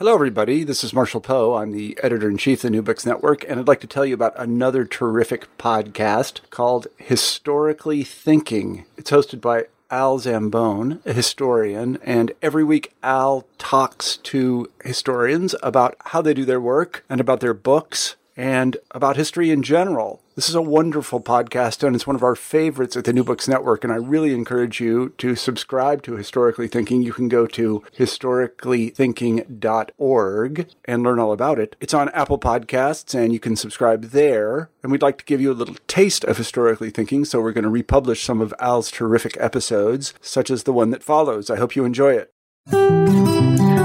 Hello, everybody. This is Marshall Poe. I'm the editor in chief of the New Books Network, and I'd like to tell you about another terrific podcast called Historically Thinking. It's hosted by Al Zambone, a historian, and every week Al talks to historians about how they do their work and about their books and about history in general. This is a wonderful podcast, and it's one of our favorites at the New Books Network. And I really encourage you to subscribe to Historically Thinking. You can go to historicallythinking.org and learn all about it. It's on Apple Podcasts, and you can subscribe there. And we'd like to give you a little taste of Historically Thinking, so we're going to republish some of Al's terrific episodes, such as the one that follows. I hope you enjoy it.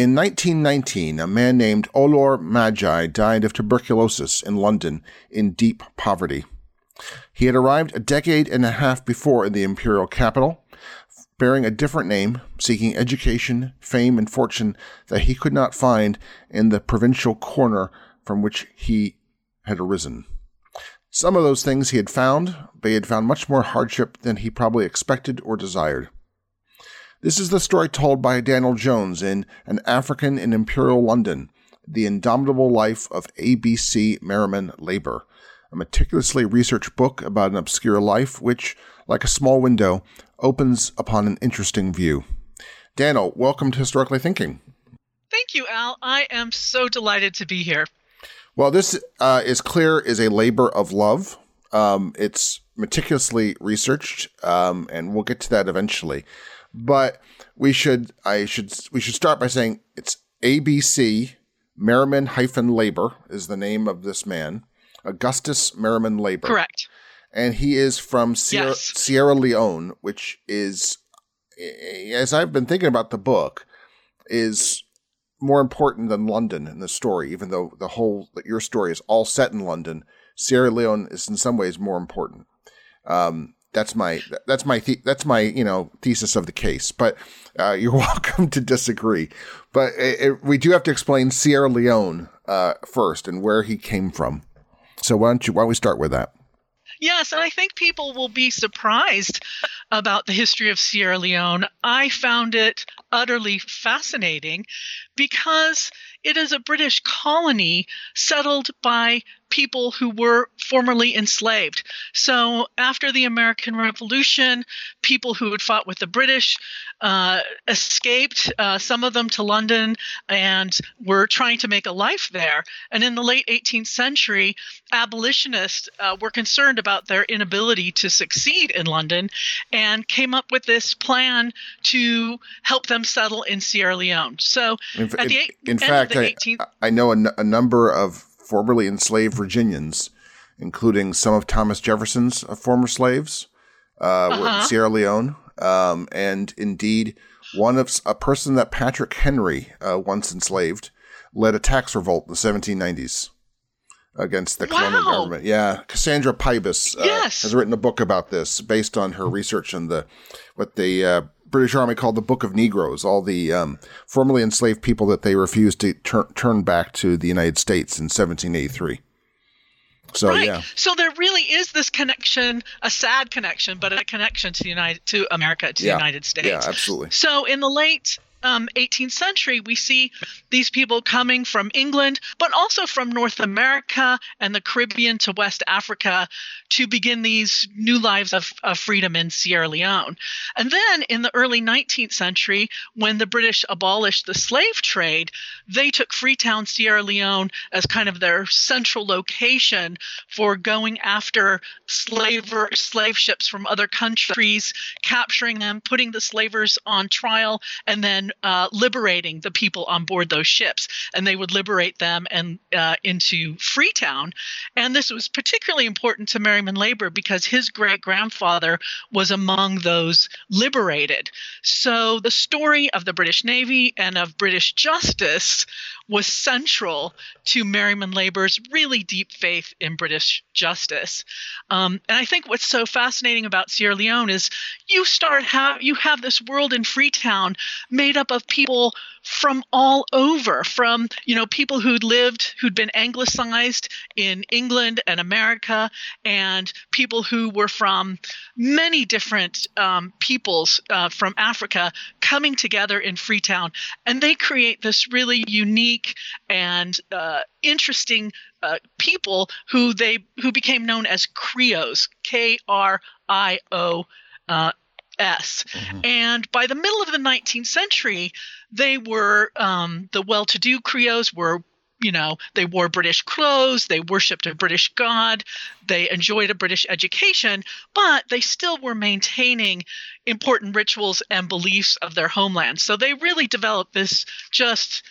In 1919, a man named Ohlohr Maigi died of tuberculosis in London in deep poverty. He had arrived a decade and a half before in the imperial capital, bearing a different name, seeking education, fame, and fortune that he could not find in the provincial corner from which he had arisen. Some of those things he had found, but he had found much more hardship than he probably expected or desired. This is the story told by Danell Jones in An African in Imperial London The Indomitable Life of A.B.C. Merriman Labor, a meticulously researched book about an obscure life which, like a small window, opens upon an interesting view. Danell, welcome to Historically Thinking. Thank you, Al. I am so delighted to be here. Well, this uh, is clear is a labor of love. Um, it's meticulously researched, um, and we'll get to that eventually. But we should I should we should start by saying it's ABC Merriman hyphen Labor is the name of this man, Augustus Merriman Labor. Correct. And he is from Sierra, Yes. Sierra Leone, which is, as I've been thinking about the book, is more important than London in the story. Even though the whole your story is all set in London, Sierra Leone is in some ways more important. Um, that's my that's my the, that's my you know thesis of the case. But uh, you're welcome to disagree. But it, it, we do have to explain Sierra Leone uh, first and where he came from. So why don't you why don't we start with that? Yes, and I think people will be surprised about the history of Sierra Leone. I found it utterly fascinating because it is a British colony settled by people who were formerly enslaved. So after the American Revolution, people who had fought with the British uh, escaped, uh, some of them to London, and were trying to make a life there. And in the late 18th century, abolitionists uh, were concerned about their inability to succeed in London and came up with this plan to help them settle in Sierra Leone. So In, at the in of fact, the I, 18th I know a, n- a number of formerly enslaved Virginians, including some of Thomas Jefferson's uh, former slaves, uh, were in Uh-huh. Sierra Leone, um, and indeed one of a person that Patrick Henry uh, once enslaved led a tax revolt in the 1790s against the colonial government. Yeah, Cassandra Pybus uh, Yes. has written a book about this based on her research on the what the uh, British Army called the Book of Negroes, all the um, formerly enslaved people that they refused to tur- turn back to the United States in 1783. So right. yeah, So there really is this connection, a sad connection, but a connection to the United to America, to Yeah. the United States. yeah, absolutely. So in the late um, 18th century, we see these people coming from England, but also from North America and the Caribbean to West Africa to begin these new lives of, of freedom in Sierra Leone. And then in the early 19th century, when the British abolished the slave trade, they took Freetown, Sierra Leone as kind of their central location for going after slaver slave ships from other countries, capturing them, putting the slavers on trial, and then uh, liberating the people on board those ships. And they would liberate them and uh, into Freetown. And this was particularly important to Merriman Labor because his great grandfather was among those liberated. So the story of the British Navy and of British justice was central to Merriman Labor's really deep faith in British justice. Um, and I think what's so fascinating about Sierra Leone is you start have you have this world in Freetown made up of people from all over, from you know people who'd lived who'd been anglicized in England and America, and people who were from many different um, peoples uh, from Africa coming together in Freetown, and they create this really unique and uh, interesting uh, people who they who became known as Creoles, K R I O uh, S. And by the middle of the 19th century, they were um, the well-to-do Creoles were. You know, they wore British clothes, they worshipped a British god, they enjoyed a British education, but they still were maintaining important rituals and beliefs of their homeland. So they really developed this just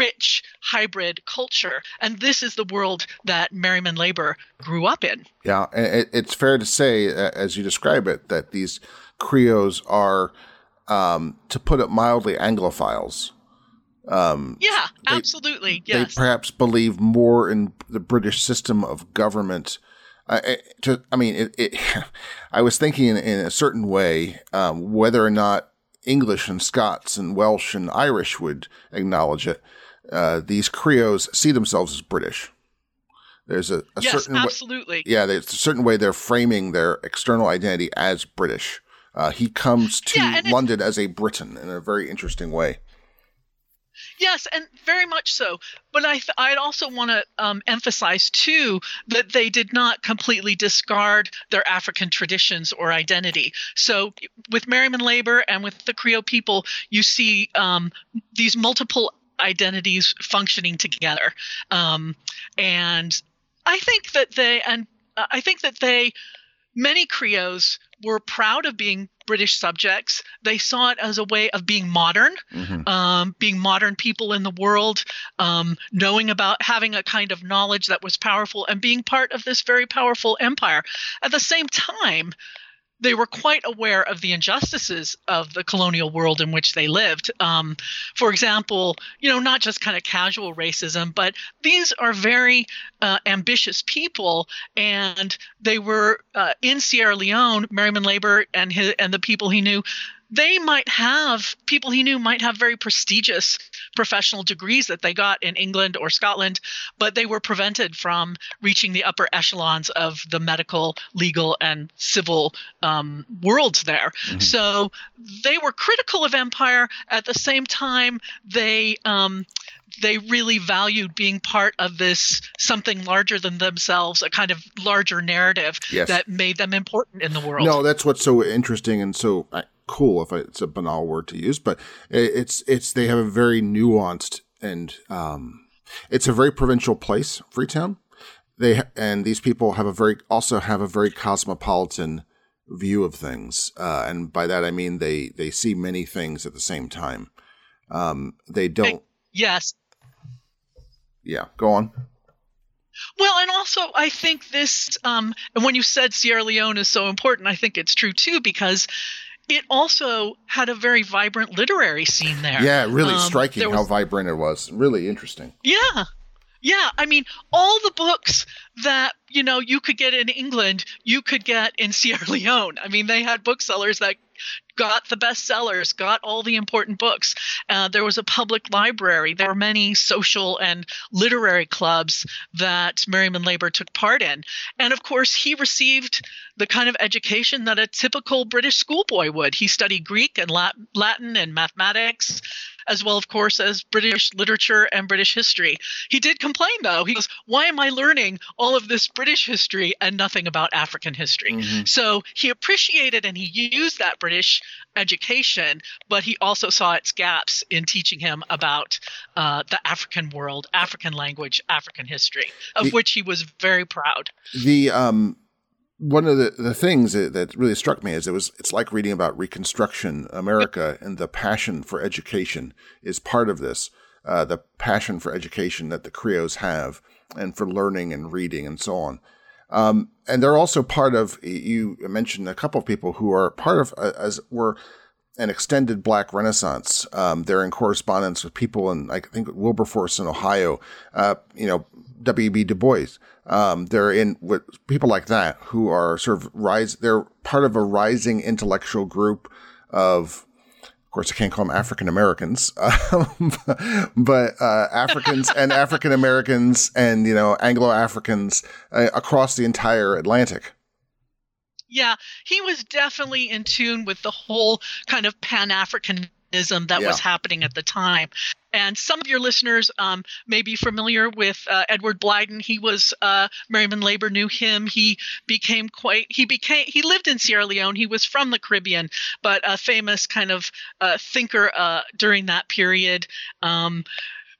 rich hybrid culture. And this is the world that Merriman Labor grew up in. Yeah, it, it's fair to say, as you describe it, that these Creoles are, um, to put it mildly, Anglophiles. Yeah, absolutely. Yes. They perhaps believe more in the British system of government. I, I- to, I mean, it, it, I was thinking in, in a certain way um, whether or not English and Scots and Welsh and Irish would acknowledge it. Uh, these Creoles see themselves as British. There's a, a yes, certain way, absolutely. yeah, there's a certain way they're framing their external identity as British. Uh, he comes to Yeah, it- London as a Briton in a very interesting way. Yes, and very much so. But I th- I'd also want to um, emphasize too that they did not completely discard their African traditions or identity. So with Merriman Labor and with the Creole people, you see um, these multiple identities functioning together, um, and I think that they and I think that they many Creoles were proud of being British subjects. They saw it as a way of being modern, um, being modern people in the world, um, knowing about having a kind of knowledge that was powerful and being part of this very powerful empire. At the same time, they were quite aware of the injustices of the colonial world in which they lived. Um, for example, you know, not just kind of casual racism, but these are very uh, ambitious people, and they were uh, in Sierra Leone. Merriman Labor and his, and the people he knew, they might have people he knew might have very prestigious professional degrees that they got in England or Scotland, but they were prevented from reaching the upper echelons of the medical, legal, and civil um, worlds there. So they were critical of empire. At the same time, they um, they really valued being part of this something larger than themselves, a kind of larger narrative Yes. that made them important in the world. No, that's what's so interesting and so cool. If it's a banal word to use, but it's it's they have a very nuanced and um, it's a very provincial place, Freetown. They and these people have a very also have a very cosmopolitan view of things, uh, and by that I mean they they see many things at the same time. Um, they don't. Yes. Yeah, go on. Well, and also I think this, um, and when you said Sierra Leone is so important, I think it's true too because it also had a very vibrant literary scene there. Yeah, really Um, striking there how vibrant it was. Really interesting. Yeah. Yeah, I mean, all the books that you know you could get in England, you could get in Sierra Leone. I mean, they had booksellers that got the bestsellers, got all the important books. Uh, there was a public library. There were many social and literary clubs that Merriman Labor took part in. And of course, he received the kind of education that a typical British schoolboy would. He studied Greek and Latin and mathematics as well, of course, as British literature and British history. He did complain, though. He goes, Why am I learning all of this British history and nothing about African history? Mm-hmm. So he appreciated and he used that British education, but he also saw its gaps in teaching him about uh, the African world, African language, African history, of the, which he was very proud. The um, one of the, the things that, that, really struck me is it was it's like reading about Reconstruction America and the passion for education is part of this. Uh, the passion for education that the Creoles have and for learning and reading and so on. Um, and they're also part of, you mentioned a couple of people who are part of, uh, as were an extended Black Renaissance. Um, they're in correspondence with people in, I think, Wilberforce in Ohio, uh, you know, W.B. Du Bois. Um, they're in with people like that who are sort of rise. They're part of a rising intellectual group of, of course, I can't call them African Americans, um, but uh, Africans and African Americans and you know Anglo Africans uh, across the entire Atlantic. Yeah, he was definitely in tune with the whole kind of Pan Africanism that yeah. was happening at the time. And some of your listeners um, may be familiar with uh, Edward Blyden. He was uh, Merriman Labor knew him. He became quite. He became. He lived in Sierra Leone. He was from the Caribbean, but a famous kind of uh, thinker uh, during that period. Um,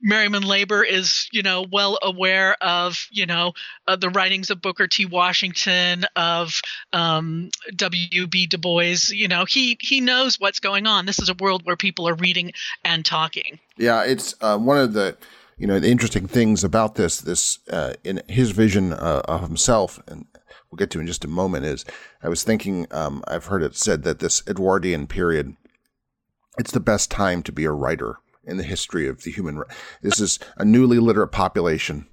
Merriman Labor is, you know, well aware of, you know, uh, the writings of Booker T. Washington, of um, W.B. Du Bois. You know, he he knows what's going on. This is a world where people are reading and talking. Yeah, it's uh, one of the you know the interesting things about this this uh, in his vision uh, of himself and we'll get to in just a moment is I was thinking um, I've heard it said that this Edwardian period it's the best time to be a writer in the history of the human. race. This is a newly literate population.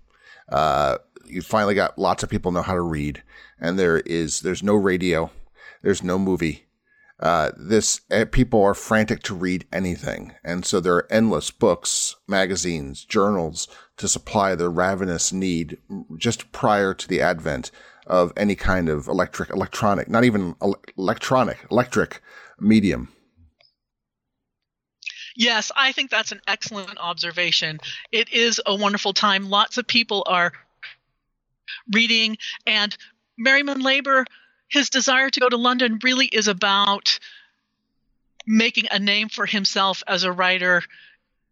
Uh, you finally got lots of people know how to read, and there is there's no radio, there's no movie. Uh, this uh, people are frantic to read anything, and so there are endless books, magazines, journals to supply their ravenous need just prior to the advent of any kind of electric, electronic, not even electronic, electric medium. Yes, I think that's an excellent observation. It is a wonderful time. Lots of people are reading, and Merriman Labor, his desire to go to London really is about making a name for himself as a writer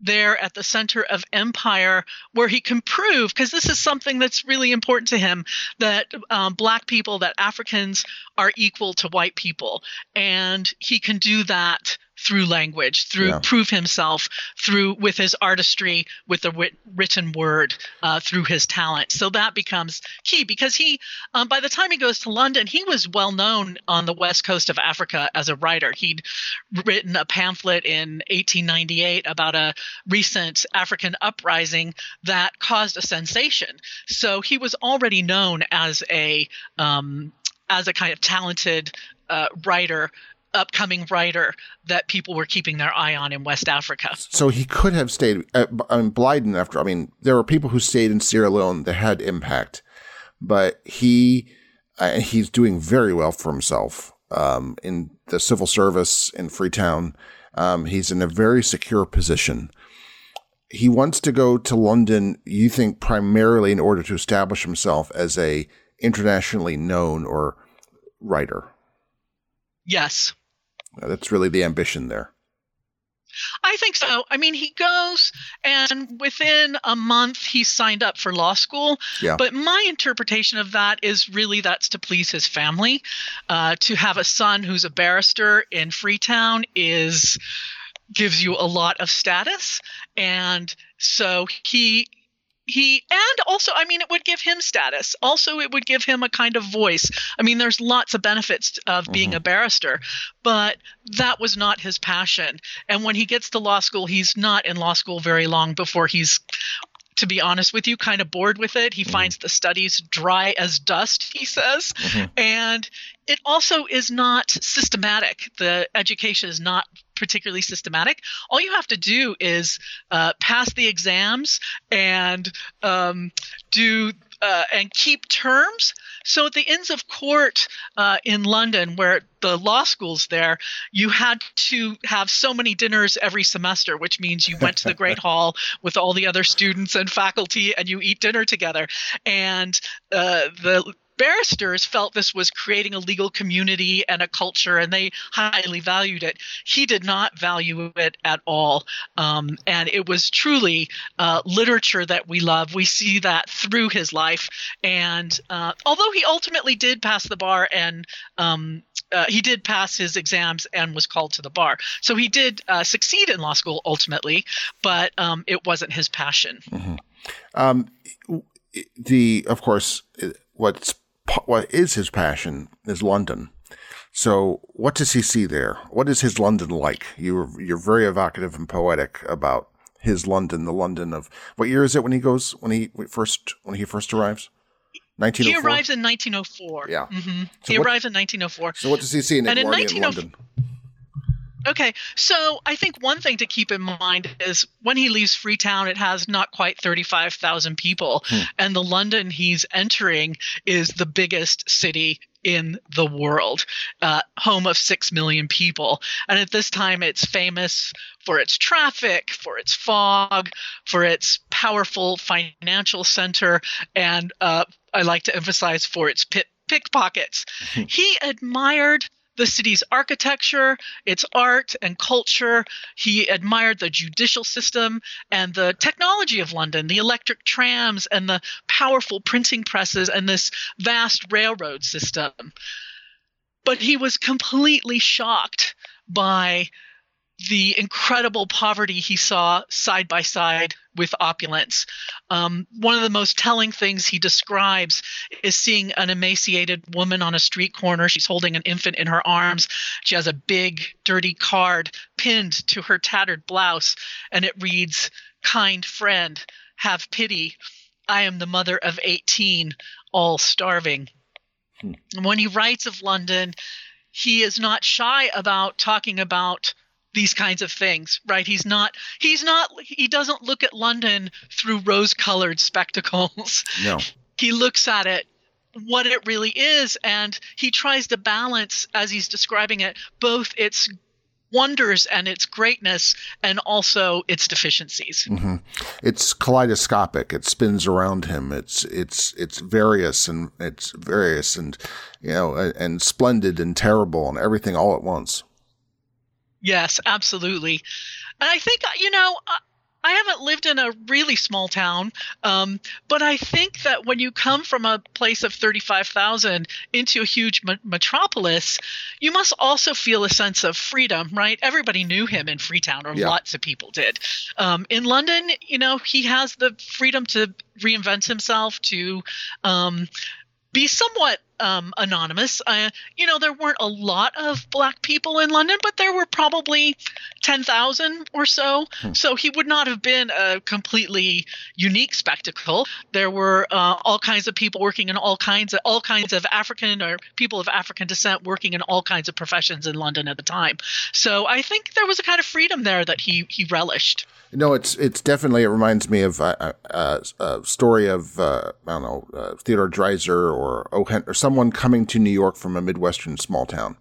there at the center of empire where he can prove because this is something that's really important to him that um, black people that africans are equal to white people and he can do that through language, through yeah. prove himself, through with his artistry, with the wit- written word, uh, through his talent. So that becomes key because he, um, by the time he goes to London, he was well known on the west coast of Africa as a writer. He'd written a pamphlet in 1898 about a recent African uprising that caused a sensation. So he was already known as a um, as a kind of talented uh, writer upcoming writer that people were keeping their eye on in West Africa. So he could have stayed. Uh, I mean, Blyden. After I mean, there were people who stayed in Sierra Leone that had impact, but he uh, he's doing very well for himself um, in the civil service in Freetown. Um, he's in a very secure position. He wants to go to London. You think primarily in order to establish himself as a internationally known or writer. Yes. That's really the ambition there. I think so. I mean, he goes and within a month he signed up for law school. Yeah. But my interpretation of that is really that's to please his family. Uh, to have a son who's a barrister in Freetown is gives you a lot of status, and so he he and also i mean it would give him status also it would give him a kind of voice i mean there's lots of benefits of being mm-hmm. a barrister but that was not his passion and when he gets to law school he's not in law school very long before he's to be honest with you, kind of bored with it. He mm-hmm. finds the studies dry as dust, he says. Mm-hmm. And it also is not systematic. The education is not particularly systematic. All you have to do is uh, pass the exams and um, do uh, and keep terms. So at the Inns of Court uh, in London, where the law school's there, you had to have so many dinners every semester, which means you went to the Great Hall with all the other students and faculty, and you eat dinner together. And uh, the barristers felt this was creating a legal community and a culture, and they highly valued it. He did not value it at all. Um, and it was truly uh, literature that we love. We see that through his life. And uh, although he ultimately did pass the bar and um, uh, he did pass his exams and was called to the bar. So he did uh, succeed in law school ultimately, but um, it wasn't his passion. Mm-hmm. Um, the, of course, what's what is his passion is London. So, what does he see there? What is his London like? You're you're very evocative and poetic about his London, the London of what year is it when he goes when he first when he first arrives? 1904. He arrives in 1904. Yeah. Mm-hmm. So he what, arrives in 1904. So what does he see in Edwardian London? Okay, so I think one thing to keep in mind is when he leaves Freetown, it has not quite 35,000 people. Hmm. And the London he's entering is the biggest city in the world, uh, home of 6 million people. And at this time, it's famous for its traffic, for its fog, for its powerful financial center, and uh, I like to emphasize for its pit pickpockets. Hmm. he admired the city's architecture, its art and culture. He admired the judicial system and the technology of London, the electric trams and the powerful printing presses and this vast railroad system. But he was completely shocked by the incredible poverty he saw side by side with opulence. Um, one of the most telling things he describes is seeing an emaciated woman on a street corner. She's holding an infant in her arms. She has a big, dirty card pinned to her tattered blouse, and it reads, Kind friend, have pity. I am the mother of 18, all starving. Hmm. When he writes of London, he is not shy about talking about these kinds of things right? He's not he's not he doesn't look at london through rose colored spectacles. No. He looks at it what it really is and he tries to balance as he's describing it both its wonders and its greatness and also its deficiencies. Mm-hmm. it's kaleidoscopic. It spins around him. It's it's it's various and it's various and you know and splendid and terrible and everything all at once Yes, absolutely. And I think, you know, I haven't lived in a really small town, um, but I think that when you come from a place of 35,000 into a huge me- metropolis, you must also feel a sense of freedom, right? Everybody knew him in Freetown, or yeah. lots of people did. Um, in London, you know, he has the freedom to reinvent himself, to um, be somewhat um, anonymous. Uh, you know, there weren't a lot of black people in London, but there were probably 10,000 or so. Hmm. So he would not have been a completely unique spectacle. There were uh, all kinds of people working in all kinds of all kinds of African or people of African descent working in all kinds of professions in London at the time. So I think there was a kind of freedom there that he he relished. No, it's it's definitely it reminds me of uh, uh, a story of uh, I don't know uh, Theodore Dreiser or O. Hen- or someone coming to New York from a midwestern small town.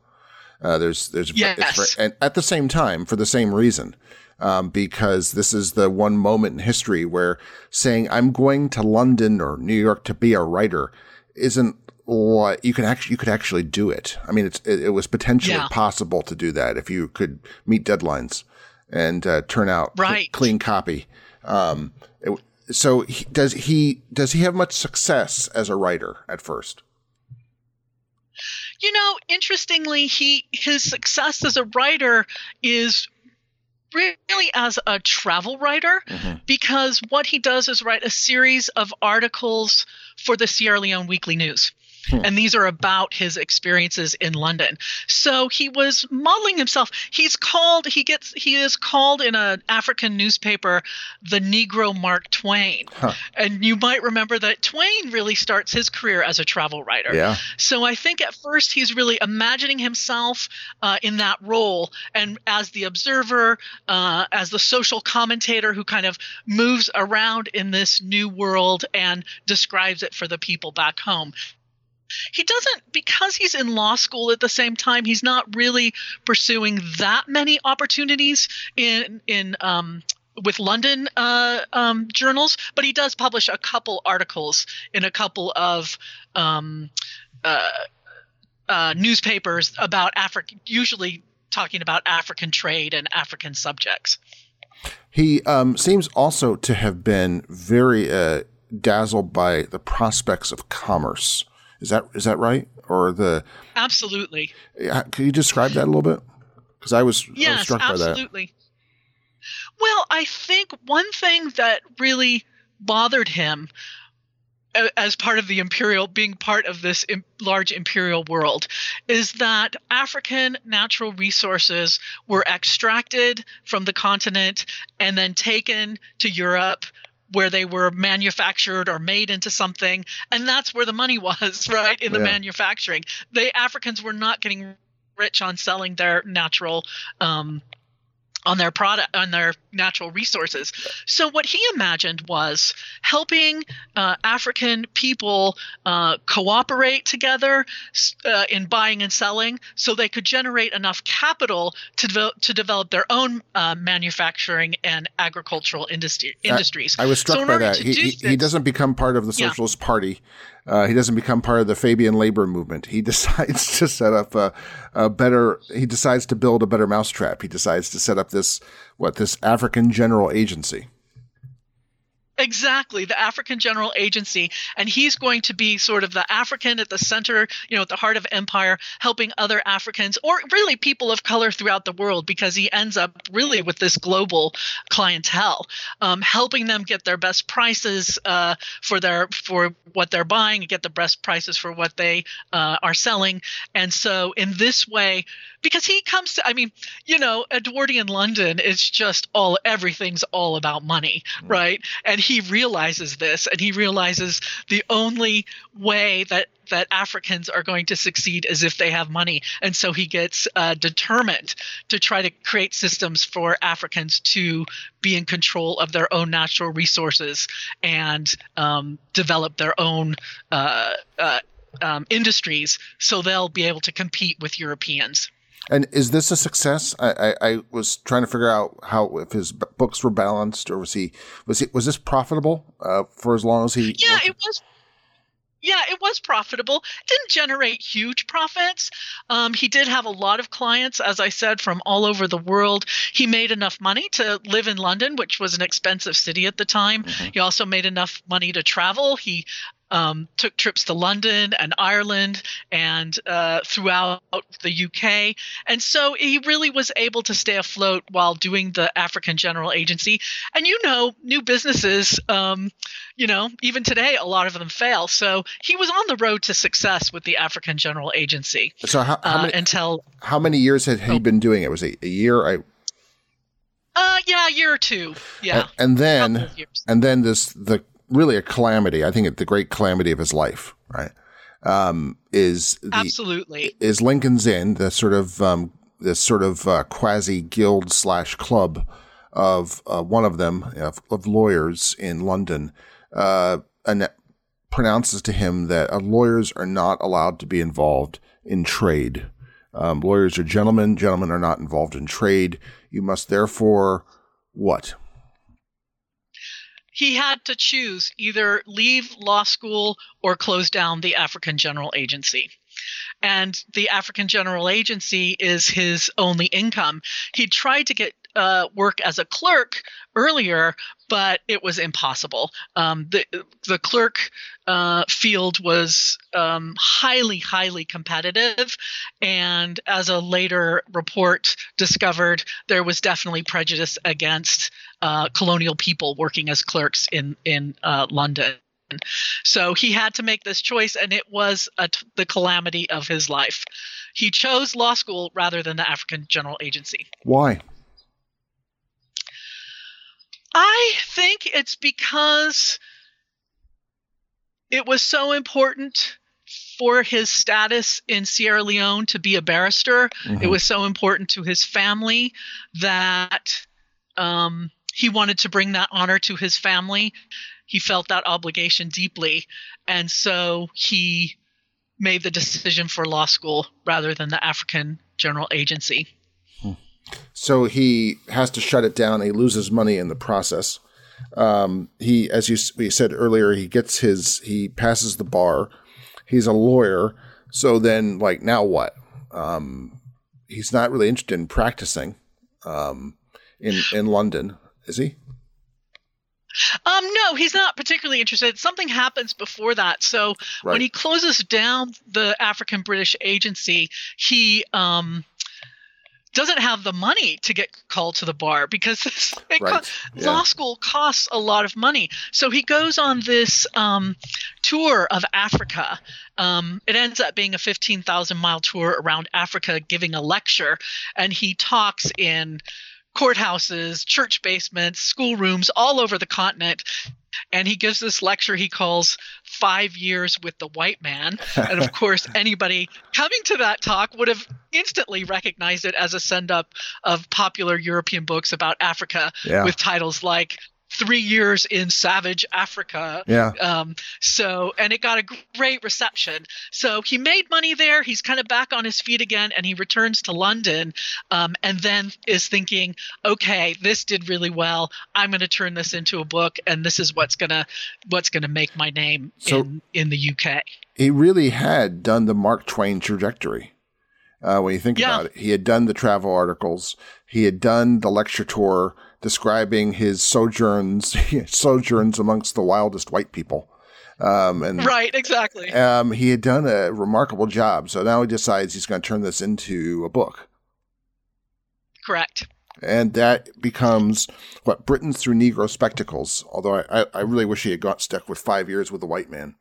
Uh, there's there's yes. and at the same time for the same reason. Um, because this is the one moment in history where saying I'm going to London or New York to be a writer isn't what you can actually you could actually do it. I mean, it's it, it was potentially yeah. possible to do that if you could meet deadlines and uh, turn out right. cl- clean copy. Um, it, so he, does he does he have much success as a writer at first? You know, interestingly, he his success as a writer is really as a travel writer mm-hmm. because what he does is write a series of articles for the Sierra Leone Weekly News. Hmm. And these are about his experiences in London. So he was modeling himself. He's called he gets he is called in an African newspaper the Negro Mark Twain. Huh. And you might remember that Twain really starts his career as a travel writer. Yeah. So I think at first he's really imagining himself uh, in that role and as the observer, uh, as the social commentator who kind of moves around in this new world and describes it for the people back home he doesn't because he's in law school at the same time he's not really pursuing that many opportunities in in um, with London uh, um, journals, but he does publish a couple articles in a couple of um, uh, uh, newspapers about Africa, usually talking about African trade and African subjects. He um, seems also to have been very uh, dazzled by the prospects of commerce. Is that is that right? Or the absolutely? Can you describe that a little bit? Because I was, yes, I was struck absolutely. by that. Absolutely. Well, I think one thing that really bothered him as part of the imperial being part of this large imperial world is that african natural resources were extracted from the continent and then taken to europe where they were manufactured or made into something and that's where the money was right in the yeah. manufacturing the africans were not getting rich on selling their natural um, on their product on their natural resources. So what he imagined was helping uh, African people uh, cooperate together uh, in buying and selling, so they could generate enough capital to develop to develop their own uh, manufacturing and agricultural industry industries. I, was struck so by that. He, he, doesn't become part of the Socialist yeah. Party. Uh, he doesn't become part of the Fabian labor movement. He decides to set up a, a, better. He decides to build a better mousetrap. He decides to set up this what this African General Agency. Exactly, the African General Agency. And he's going to be sort of the African at the center, you know, at the heart of empire, helping other Africans or really people of color throughout the world because he ends up really with this global clientele, um, helping them get their best prices uh, for their for what they're buying get the best prices for what they uh, are selling. And so in this way, because he comes to, I mean, you know, Edwardian London is just all everything's all about money, mm. right? And he realizes this and he realizes the only way that that Africans are going to succeed is if they have money. And so he gets uh, determined to try to create systems for Africans to be in control of their own natural resources and um, develop their own uh, uh, um, industries so they'll be able to compete with Europeans. And is this a success? I, I, I, was trying to figure out how if his books were balanced or was he was he was this profitable uh, for as long as he? Yeah, it was. Yeah, it was profitable. It didn't generate huge profits. Um, he did have a lot of clients, as I said, from all over the world. He made enough money to live in London, which was an expensive city at the time. Mm-hmm. He also made enough money to travel. He um, took trips to London and Ireland and uh, throughout the UK. And so he really was able to stay afloat while doing the African General Agency. And you know, new businesses, um, you know, even today, a lot of them fail. So he was on the road to success with the African General Agency. So how, how uh, many, until how many years had he oh, been doing it? Was it a year? I uh, yeah, a year or two. Yeah, and, and then and then this the really a calamity. I think the great calamity of his life, right? Um, is the, absolutely is Lincoln's Inn, the sort of um, this sort of uh, quasi guild slash club of uh, one of them of, of, lawyers in London, uh, and pronounces to him that uh, lawyers are not allowed to be involved in trade. Um, lawyers are gentlemen. Gentlemen are not involved in trade. You must therefore what? He had to choose either leave law school or close down the African General Agency. And the African General Agency is his only income. He tried to get uh, work as a clerk earlier, but it was impossible. Um, the the clerk uh, field was um, highly, highly competitive, and as a later report discovered, there was definitely prejudice against uh, colonial people working as clerks in in uh, London. So he had to make this choice, and it was the calamity of his life. He chose law school rather than the African General Agency. Why? I think it's because it was so important for his status in Sierra Leone to be a barrister. Mm-hmm. It was so important to his family that um, he wanted to bring that honor to his family. He felt that obligation deeply. And so he made the decision for law school rather than the African General Agency. So he has to shut it down. He loses money in the process. Um, he, as you we said earlier, he gets his he passes the bar. He's a lawyer. So then, like, now what? Um, he's not really interested in practicing um, in in London, is he? Um, no, he's not particularly interested. Something happens before that. So right. when he closes down the African British Agency, he um, doesn't have the money to get called to the bar because right. yeah. law school costs a lot of money. So he goes on this um, tour of Africa. Um, it ends up being a 15,000 mile tour around Africa, giving a lecture, and he talks in courthouses, church basements, schoolrooms all over the continent. And he gives this lecture he calls Five Years with the White Man. And of course, anybody coming to that talk would have instantly recognized it as a send up of popular European books about Africa yeah. with titles like three years in savage Africa. Yeah. Um, so, and it got a great reception. So he made money there. He's kind of back on his feet again, and he returns to London, um, and then is thinking, okay, this did really well. I'm going to turn this into a book, and this is what's gonna what's gonna make my name so in in the UK. He really had done the Mark Twain trajectory. Uh, when you think yeah. about it, he had done the travel articles, he had done the lecture tour describing his sojourns sojourns amongst the wildest white people. Um, and right, exactly. Um, he had done a remarkable job, so now he decides he's going to turn this into a book. Correct. And that becomes what Britain through Negro spectacles. Although I, I really wish he had got stuck with five years with a white man.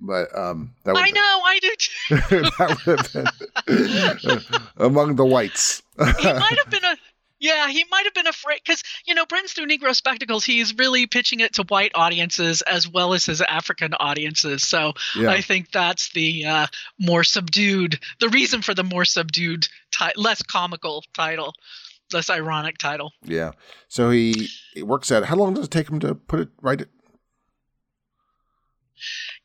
But um, that I know, I do too. that would have been among the whites. he might have been a yeah, he might have been afraid because you know Britain's through Negro spectacles. He's really pitching it to white audiences as well as his African audiences. So yeah. I think that's the uh, more subdued, the reason for the more subdued, ti- less comical title, less ironic title. Yeah. So he, he works at. How long does it take him to put it write it?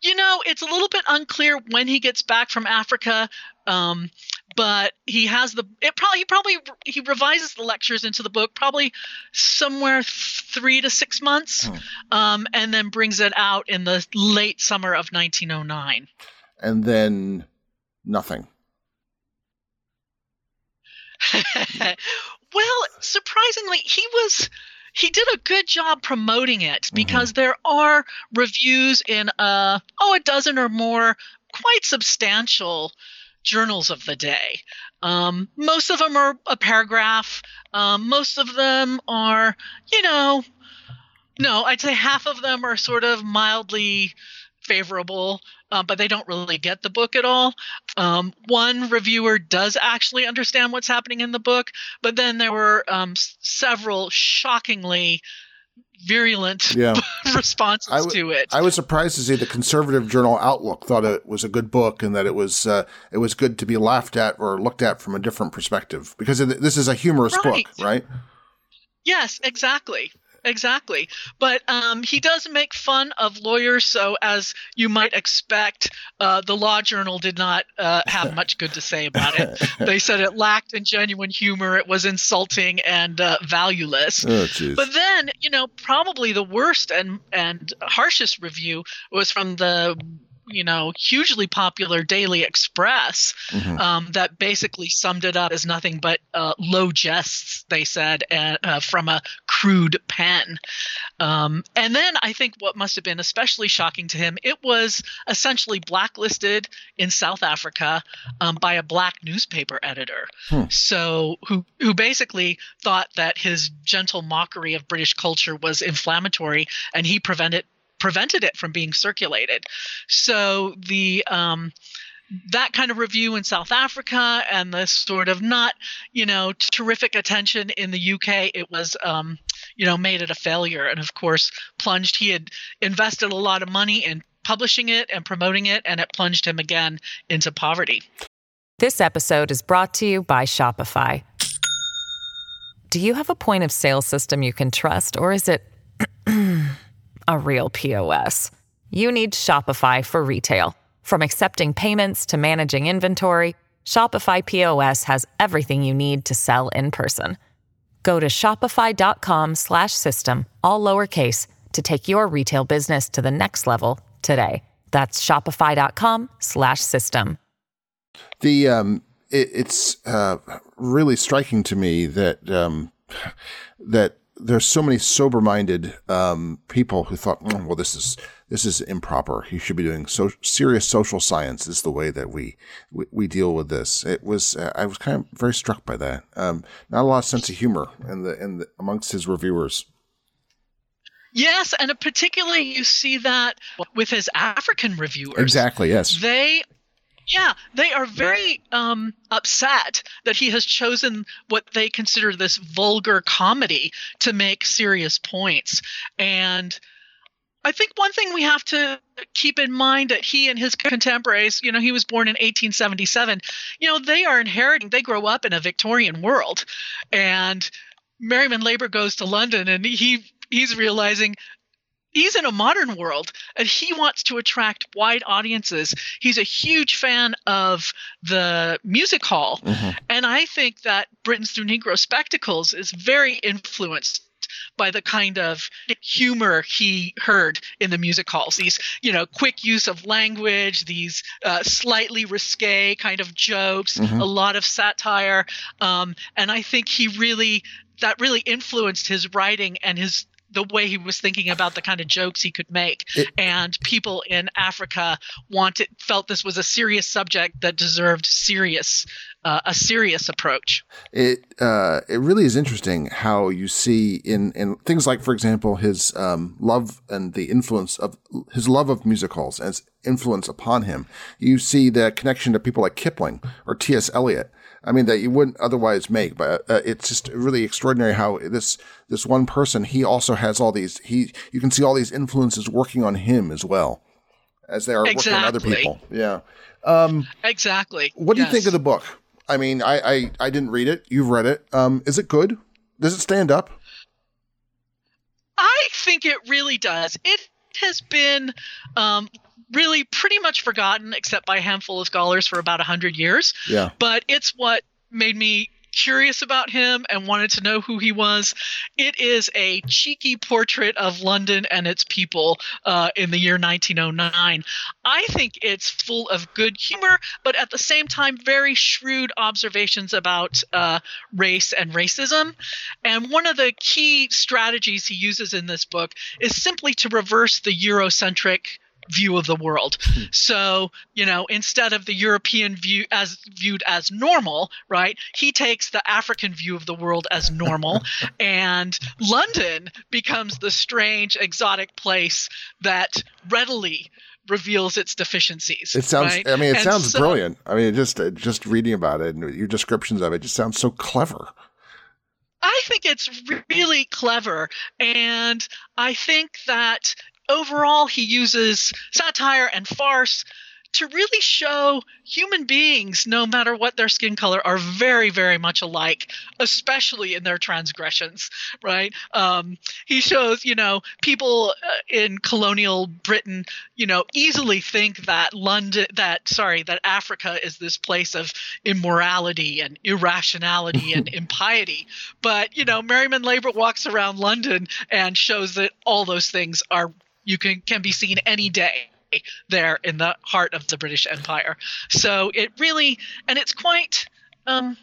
You know, it's a little bit unclear when he gets back from Africa. Um, but he has the it probably he probably he revises the lectures into the book probably somewhere three to six months hmm. um, and then brings it out in the late summer of 1909 and then nothing well surprisingly he was he did a good job promoting it mm-hmm. because mm-hmm. there are reviews in uh oh a dozen or more quite substantial journals of the day. Um, most of them are a paragraph. Um, most of them are, you know, no, I'd say half of them are sort of mildly favorable, uh, but they don't really get the book at all. Um, one reviewer does actually understand what's happening in the book, but then there were um, several shockingly virulent yeah. responses w- to it. I was surprised to see the conservative journal Outlook thought it was a good book and that it was uh, it was good to be laughed at or looked at from a different perspective because this is a humorous right. book, right? Yes, exactly exactly. But um, he does make fun of lawyers, so as you might expect, uh, the Law Journal did not uh, have much good to say about it. they said it lacked in genuine humor, it was insulting and uh, valueless. Oh, but then, you know, probably the worst and and harshest review was from the you know hugely popular Daily Express mm-hmm. um, that basically summed it up as nothing but uh, low jests. They said uh, uh, from a crude pen, um, and then I think what must have been especially shocking to him it was essentially blacklisted in South Africa um, by a black newspaper editor. Hmm. So who who basically thought that his gentle mockery of British culture was inflammatory, and he prevented prevented it from being circulated. So the um, that kind of review in South Africa and the sort of not, you know, terrific attention in the UK, it was, um, you know, made it a failure. And of course, plunged. He had invested a lot of money in publishing it and promoting it, and it plunged him again into poverty. This episode is brought to you by Shopify. Do you have a point of sale system you can trust, or is it a real POS? You need Shopify for retail. From accepting payments to managing inventory, Shopify POS has everything you need to sell in person. Go to shopify.com/system all lowercase to take your retail business to the next level today. That's shopify.com/system. The um, it, it's uh, really striking to me that um, that there's so many sober-minded um, people who thought, oh, well, this is this is improper. You should be doing so serious social science. Is the way that we, we, we deal with this. It was uh, I was kind of very struck by that. Um, not a lot of sense of humor in the in the, amongst his reviewers. Yes, and particularly you see that with his African reviewers. Exactly. Yes. They yeah, they are very um, upset that he has chosen what they consider this vulgar comedy to make serious points. And I think one thing we have to keep in mind that he and his contemporaries, you know, he was born in 1877, you know, they are inheriting, they grow up in a Victorian world. And Merriman Labor goes to London and he he's realizing he's in a modern world and he wants to attract wide audiences. He's a huge fan of the music hall. Mm-hmm. And I think that Britons Through Negro Spectacles is very influenced by the kind of humor he heard in the music halls. These, you know, quick use of language, these uh, slightly risque kind of jokes, mm-hmm. a lot of satire, um, and I think he really that really influenced his writing and his the way he was thinking about the kind of jokes he could make. It, and people in Africa wanted felt this was a serious subject that deserved serious uh, a serious approach. It uh, it really is interesting how you see in in things like, for example, his um, love and the influence of his love of music musicals as influence upon him. You see the connection to people like Kipling or T.S. Eliot I mean, that you wouldn't otherwise make. But uh, it's just really extraordinary how this this one person he also has all these he you can see all these influences working on him as well as they are exactly. working on other people. Yeah. Um, exactly. What do yes. you think of the book? I mean, I, I I didn't read it. You've read it. Um, is it good? Does it stand up? I think it really does. It has been um, really pretty much forgotten except by a handful of scholars for about 100 years. Yeah. But it's what made me curious about him and wanted to know who he was. It is a cheeky portrait of London and its people uh, in the year 1909. I think it's full of good humor, but at the same time, very shrewd observations about uh, race and racism. And one of the key strategies he uses in this book is simply to reverse the Eurocentric view of the world. Hmm. so, you know, instead of the European view as viewed as normal, right? He takes the African view of the world as normal and London becomes the strange exotic place that readily reveals its deficiencies. It sounds right? I mean it and sounds so, brilliant. I mean just just reading about it and your descriptions of it just sounds so clever. I think it's really clever. And I think that overall, he uses satire and farce to really show human beings, no matter what their skin color, are very, very much alike, especially in their transgressions, right? Um, he shows, you know, people uh, in colonial Britain, you know, easily think that London, that, sorry, that Africa is this place of immorality and irrationality and impiety. But, you know, Merriman Labor walks around London and shows that all those things are you can can be seen any day there in the heart of the British Empire. So it really and it's quite um,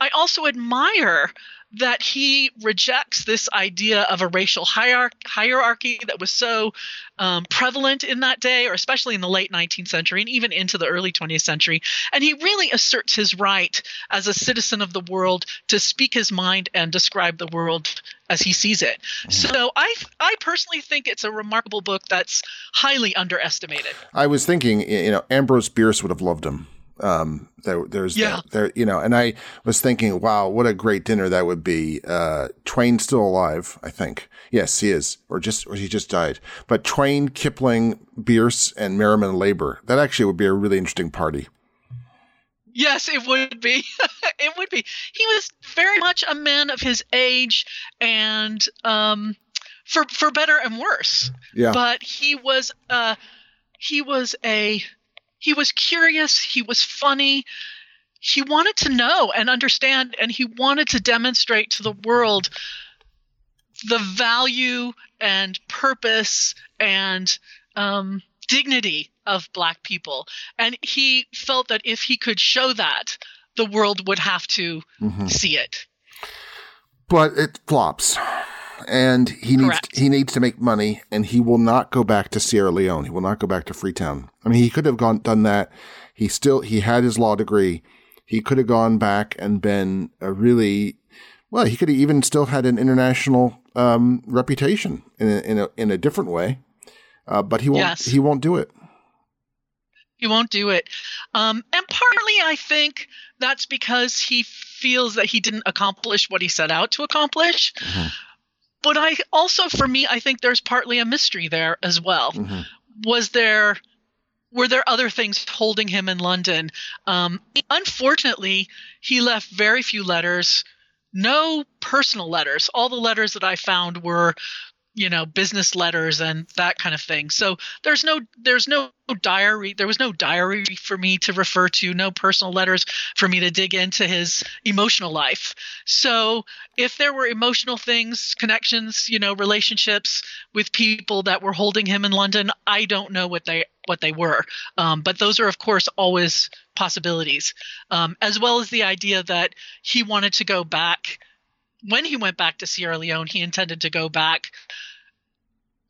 I also admire that he rejects this idea of a racial hierarchy that was so um, prevalent in that day, or especially in the late 19th century and even into the early 20th century. And he really asserts his right as a citizen of the world to speak his mind and describe the world as he sees it. Mm-hmm. So I I personally think it's a remarkable book that's highly underestimated. I was thinking, you know, Ambrose Bierce would have loved him. Um, there, there's yeah. there, you know, and I was thinking, wow, what a great dinner that would be. Uh, Twain still alive, I think. Yes, he is, or just, or he just died. But Twain, Kipling, Bierce, and Merriman Labor. That actually would be a really interesting party. Yes, it would be. it would be. He was very much a man of his age, and um, for for better and worse. Yeah. But he was uh, he was a he was curious. He was funny. He wanted to know and understand, and he wanted to demonstrate to the world the value and purpose and um, dignity of black people. And he felt that if he could show that, the world would have to mm-hmm. see it. But it flops. And he Correct. needs he needs to make money and he will not go back to Sierra Leone. He will not go back to Freetown. I mean he could have gone done that. He still he had his law degree. He could have gone back and been a really well, he could have even still had an international um, reputation in a, in a in a different way. Uh, but he won't. Yes. He won't do it. He won't do it. Um, and partly, I think that's because he feels that he didn't accomplish what he set out to accomplish. Mm-hmm. But I also, for me, I think there's partly a mystery there as well. Mm-hmm. Was there were there other things holding him in London? Um, unfortunately, he left very few letters, no personal letters. All the letters that I found were you know business letters and that kind of thing. So there's no there's no diary there was no diary for me to refer to no personal letters for me to dig into his emotional life. So if there were emotional things connections you know relationships with people that were holding him in london i don't know what they what they were. Um, but those are of course always possibilities. Um, as well as the idea that he wanted to go back when he went back to Sierra Leone, he intended to go back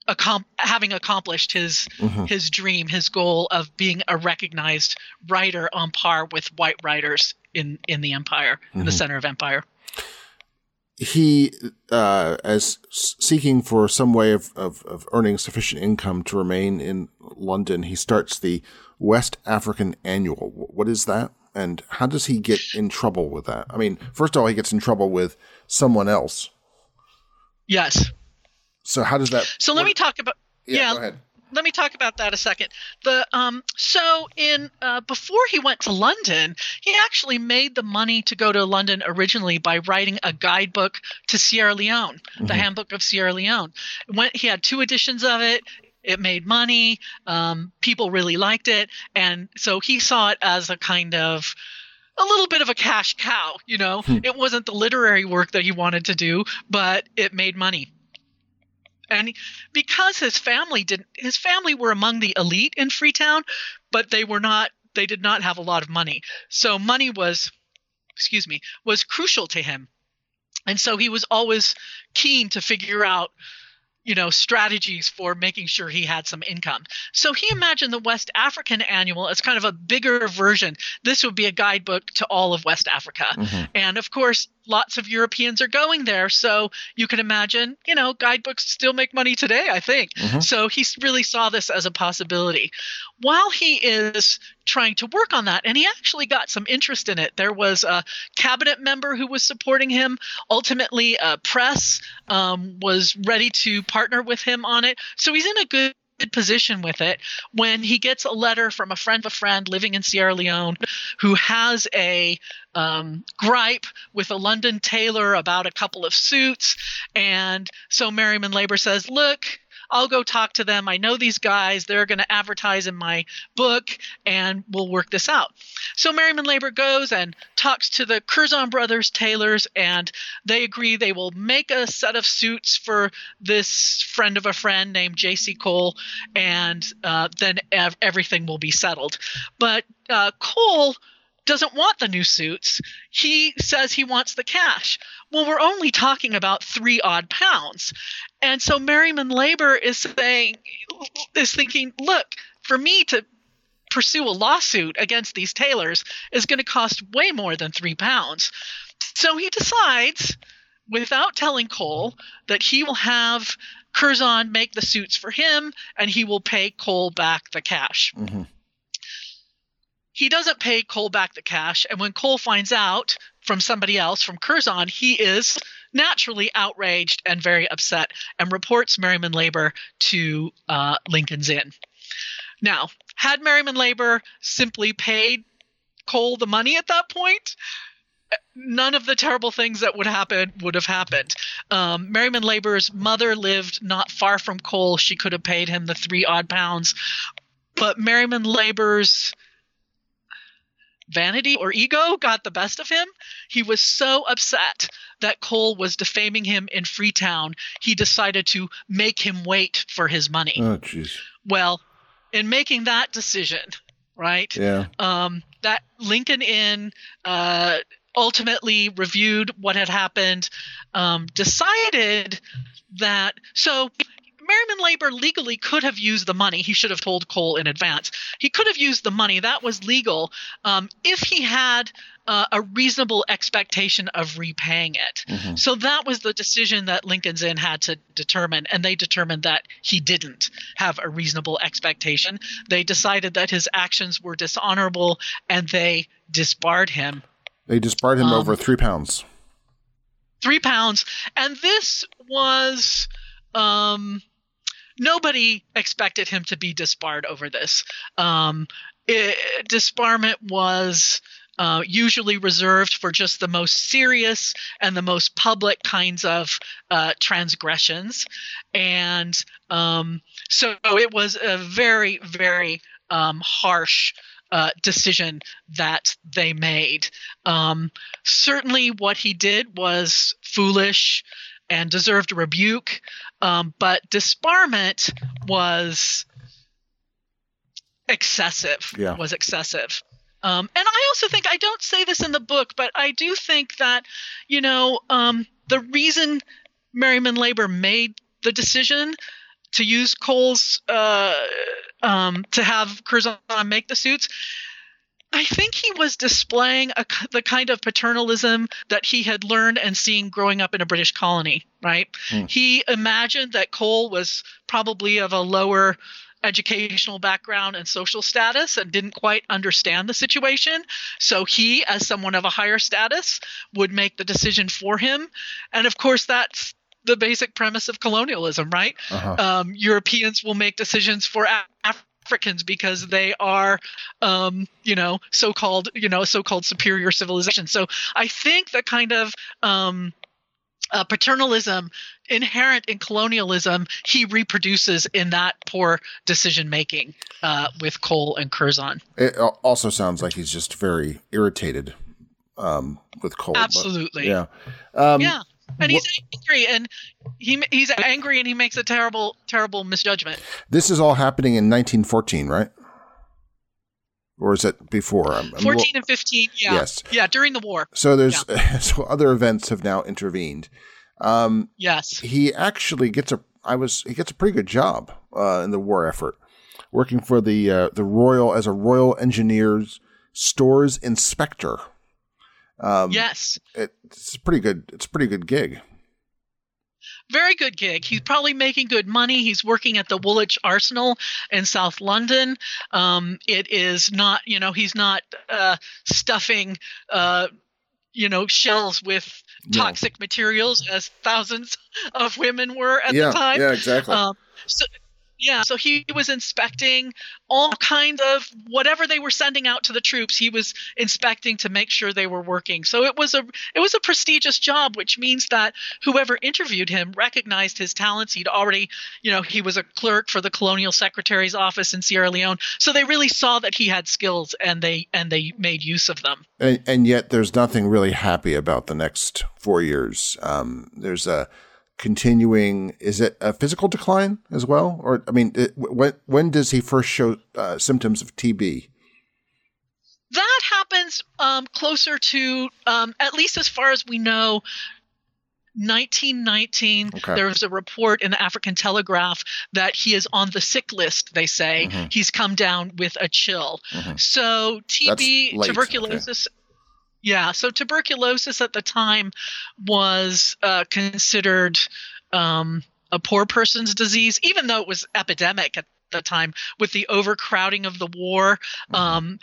accom- having accomplished his mm-hmm. his dream, his goal of being a recognized writer on par with white writers in in the empire, mm-hmm. in the mm-hmm. center of empire. He, uh, as seeking for some way of, of, of earning sufficient income to remain in London, he starts the West African Annual. What is that? And how does he get in trouble with that? I mean, first of all, he gets in trouble with someone else. Yes. So how does that? So let me talk about. Yeah, yeah let me talk about that a second. The um, so in uh, before he went to London, he actually made the money to go to London originally by writing a guidebook to Sierra Leone, mm-hmm. the Handbook of Sierra Leone. When he had two editions of it. It made money. Um, people really liked it, and so he saw it as a kind of a little bit of a cash cow. You know, hmm. it wasn't the literary work that he wanted to do, but it made money and because his family didn't his family were among the elite in freetown but they were not they did not have a lot of money so money was excuse me was crucial to him and so he was always keen to figure out you know strategies for making sure he had some income so he imagined the west african annual as kind of a bigger version this would be a guidebook to all of west africa mm-hmm. and of course lots of Europeans are going there. So you can imagine, you know, guidebooks still make money today, I think. Mm-hmm. So he really saw this as a possibility. While he is trying to work on that, and he actually got some interest in it, there was a cabinet member who was supporting him. Ultimately, a press um, was ready to partner with him on it. So he's in a good position with it when he gets a letter from a friend of a friend living in Sierra Leone who has a um, gripe with a London tailor about a couple of suits. And so Merriman Labor says, Look, I'll go talk to them. I know these guys. They're going to advertise in my book and we'll work this out. So Merriman Labor goes and talks to the Curzon brothers tailors and they agree they will make a set of suits for this friend of a friend named J.C. Cole and uh, then ev- everything will be settled. But uh, Cole doesn't want the new suits. He says he wants the cash. Well, we're only talking about three odd pounds. And so Merriman Labor is saying, is thinking, look, for me to pursue a lawsuit against these tailors is going to cost way more than three pounds. So he decides, without telling Cole, that he will have Curzon make the suits for him and he will pay Cole back the cash. Mm-hmm. He doesn't pay Cole back the cash, and when Cole finds out from somebody else, from Curzon, he is naturally outraged and very upset and reports Merriman Labor to uh, Lincoln's Inn. Now, had Merriman Labor simply paid Cole the money at that point, none of the terrible things that would happen would have happened. Um, Merriman Labor's mother lived not far from Cole. She could have paid him the three odd pounds. But Merriman Labor's vanity or ego got the best of him. He was so upset that Cole was defaming him in Freetown, he decided to make him wait for his money. Oh, jeez. Well, in making that decision, right? Yeah. Um, that Lincoln Inn uh, ultimately reviewed what had happened, um, decided that so Merriman Labor legally could have used the money. He should have told Cole in advance. He could have used the money. That was legal um, if he had uh, a reasonable expectation of repaying it. Mm-hmm. So that was the decision that Lincoln's Inn had to determine, and they determined that he didn't have a reasonable expectation. They decided that his actions were dishonorable, and they disbarred him. They disbarred him Um, over three pounds. three pounds and this was um nobody expected him to be disbarred over this um it, disbarment was uh, usually reserved for just the most serious and the most public kinds of uh, transgressions and um, so it was a very very um, harsh uh, decision that they made. Um, certainly, what he did was foolish and deserved a rebuke, um, but disbarment was excessive. Yeah. Was excessive. Um, and I also think I don't say this in the book, but I do think that you know um, the reason Merriman Labor made the decision to use Cole's uh, um, to have Curzon make the suits. I think he was displaying a, the kind of paternalism that he had learned and seen growing up in a British colony, right? Hmm. He imagined that Cole was probably of a lower educational background and social status and didn't quite understand the situation. So he, as someone of a higher status, would make the decision for him. And of course, that's the basic premise of colonialism, right? Uh-huh. um, Europeans will make decisions for Af- Africans because they are, um, you know, so-called, you know, so-called superior civilization. So I think the kind of um, uh, paternalism inherent in colonialism he reproduces in that poor decision making uh, with Cole and Curzon. It also sounds like he's just very irritated um, with Cole. but- Absolutely. yeah. Um, yeah. And he's angry, and he he's angry, and he makes a terrible, terrible misjudgment. This is all happening in 1914, right? Or is it before? I'm- I'm- 14 and 15, yeah. Yes. Yeah, during the war. So there's so other events have now intervened. Um, Yes. he actually gets a I was he gets a pretty good job uh, in the war effort, working for the uh, the royal as a royal engineers stores inspector. Um, yes. it, it's a pretty good. It's a pretty good gig. Very good gig. He's probably making good money. He's working at the Woolwich Arsenal in South London. Um, it is not, you know, he's not uh, stuffing, uh, you know, shells with No. toxic materials as thousands of women were at yeah, the time. yeah, exactly. Um, so, yeah, so he was inspecting all kind of whatever they were sending out to the troops. He was inspecting to make sure they were working. So it was a it was a prestigious job, which means that whoever interviewed him recognized his talents. He'd already, you know, he was a clerk for the colonial secretary's office in Sierra Leone. So they really saw that he had skills, and they and they made use of them. and, and yet there's nothing really happy about the next four years. Um, there's a continuing. Is it a physical decline as well, or I mean, it, when when does he first show uh, symptoms of TB? That happens um, closer to, um, at least as far as we know, 1919 Okay. there was a report in the african telegraph that he is on the sick list they say Mhm. he's come down with a chill Mhm. so tb tuberculosis yeah so tuberculosis at the time was uh, considered um, a poor person's disease even though it was epidemic at the time with the overcrowding of the war Mm-hmm. um,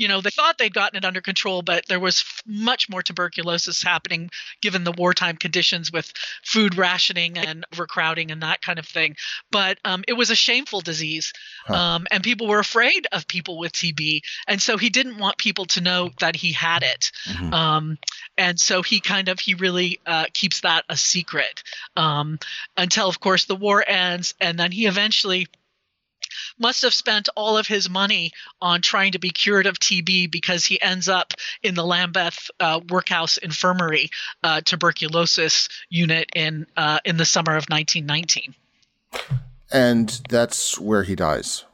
you know they thought they'd gotten it under control but there was f- much more tuberculosis happening given the wartime conditions with food rationing and overcrowding and that kind of thing but um, it was a shameful disease Huh. um, and people were afraid of people with tb and so he didn't want people to know that he had it Mhm. um, and so he kind of he really uh, keeps that a secret um, until of course the war ends and then he eventually must have spent all of his money on trying to be cured of TB because he ends up in the Lambeth uh, Workhouse Infirmary uh, tuberculosis unit in uh, in the summer of 1919. And that's where he dies.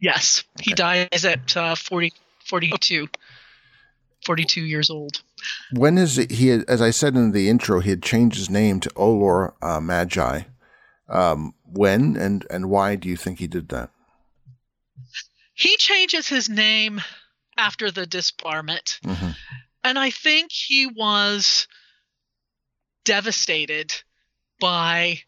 Yes, he dies at uh, 40, 42, 42 years old. When is it, he? Had, as I said in the intro, he had changed his name to Ohlohr uh, Maigi. Um, when and and why do you think he did that? He changes his name after the disbarment. Mhm. And I think he was devastated by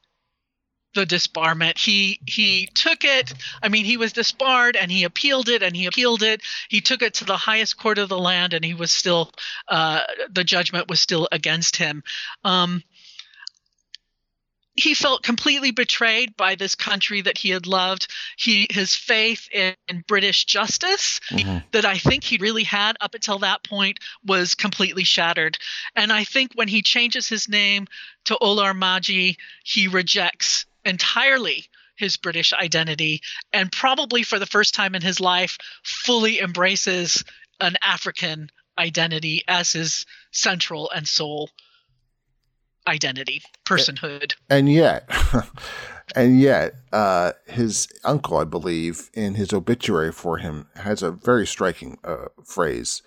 the disbarment. He he took it. I mean, he was disbarred and he appealed it and he appealed it. He took it to the highest court of the land and he was still uh, the judgment was still against him. Um, he felt completely betrayed by this country that he had loved. He his faith in, in British justice Mhm. that I think he really had up until that point was completely shattered. And I think when he changes his name to Ohlohr Maigi, he rejects entirely his British identity and probably for the first time in his life fully embraces an African identity as his central and sole identity, personhood. And yet, and yet, uh, his uncle, I believe, in his obituary for him, has a very striking uh, phrase.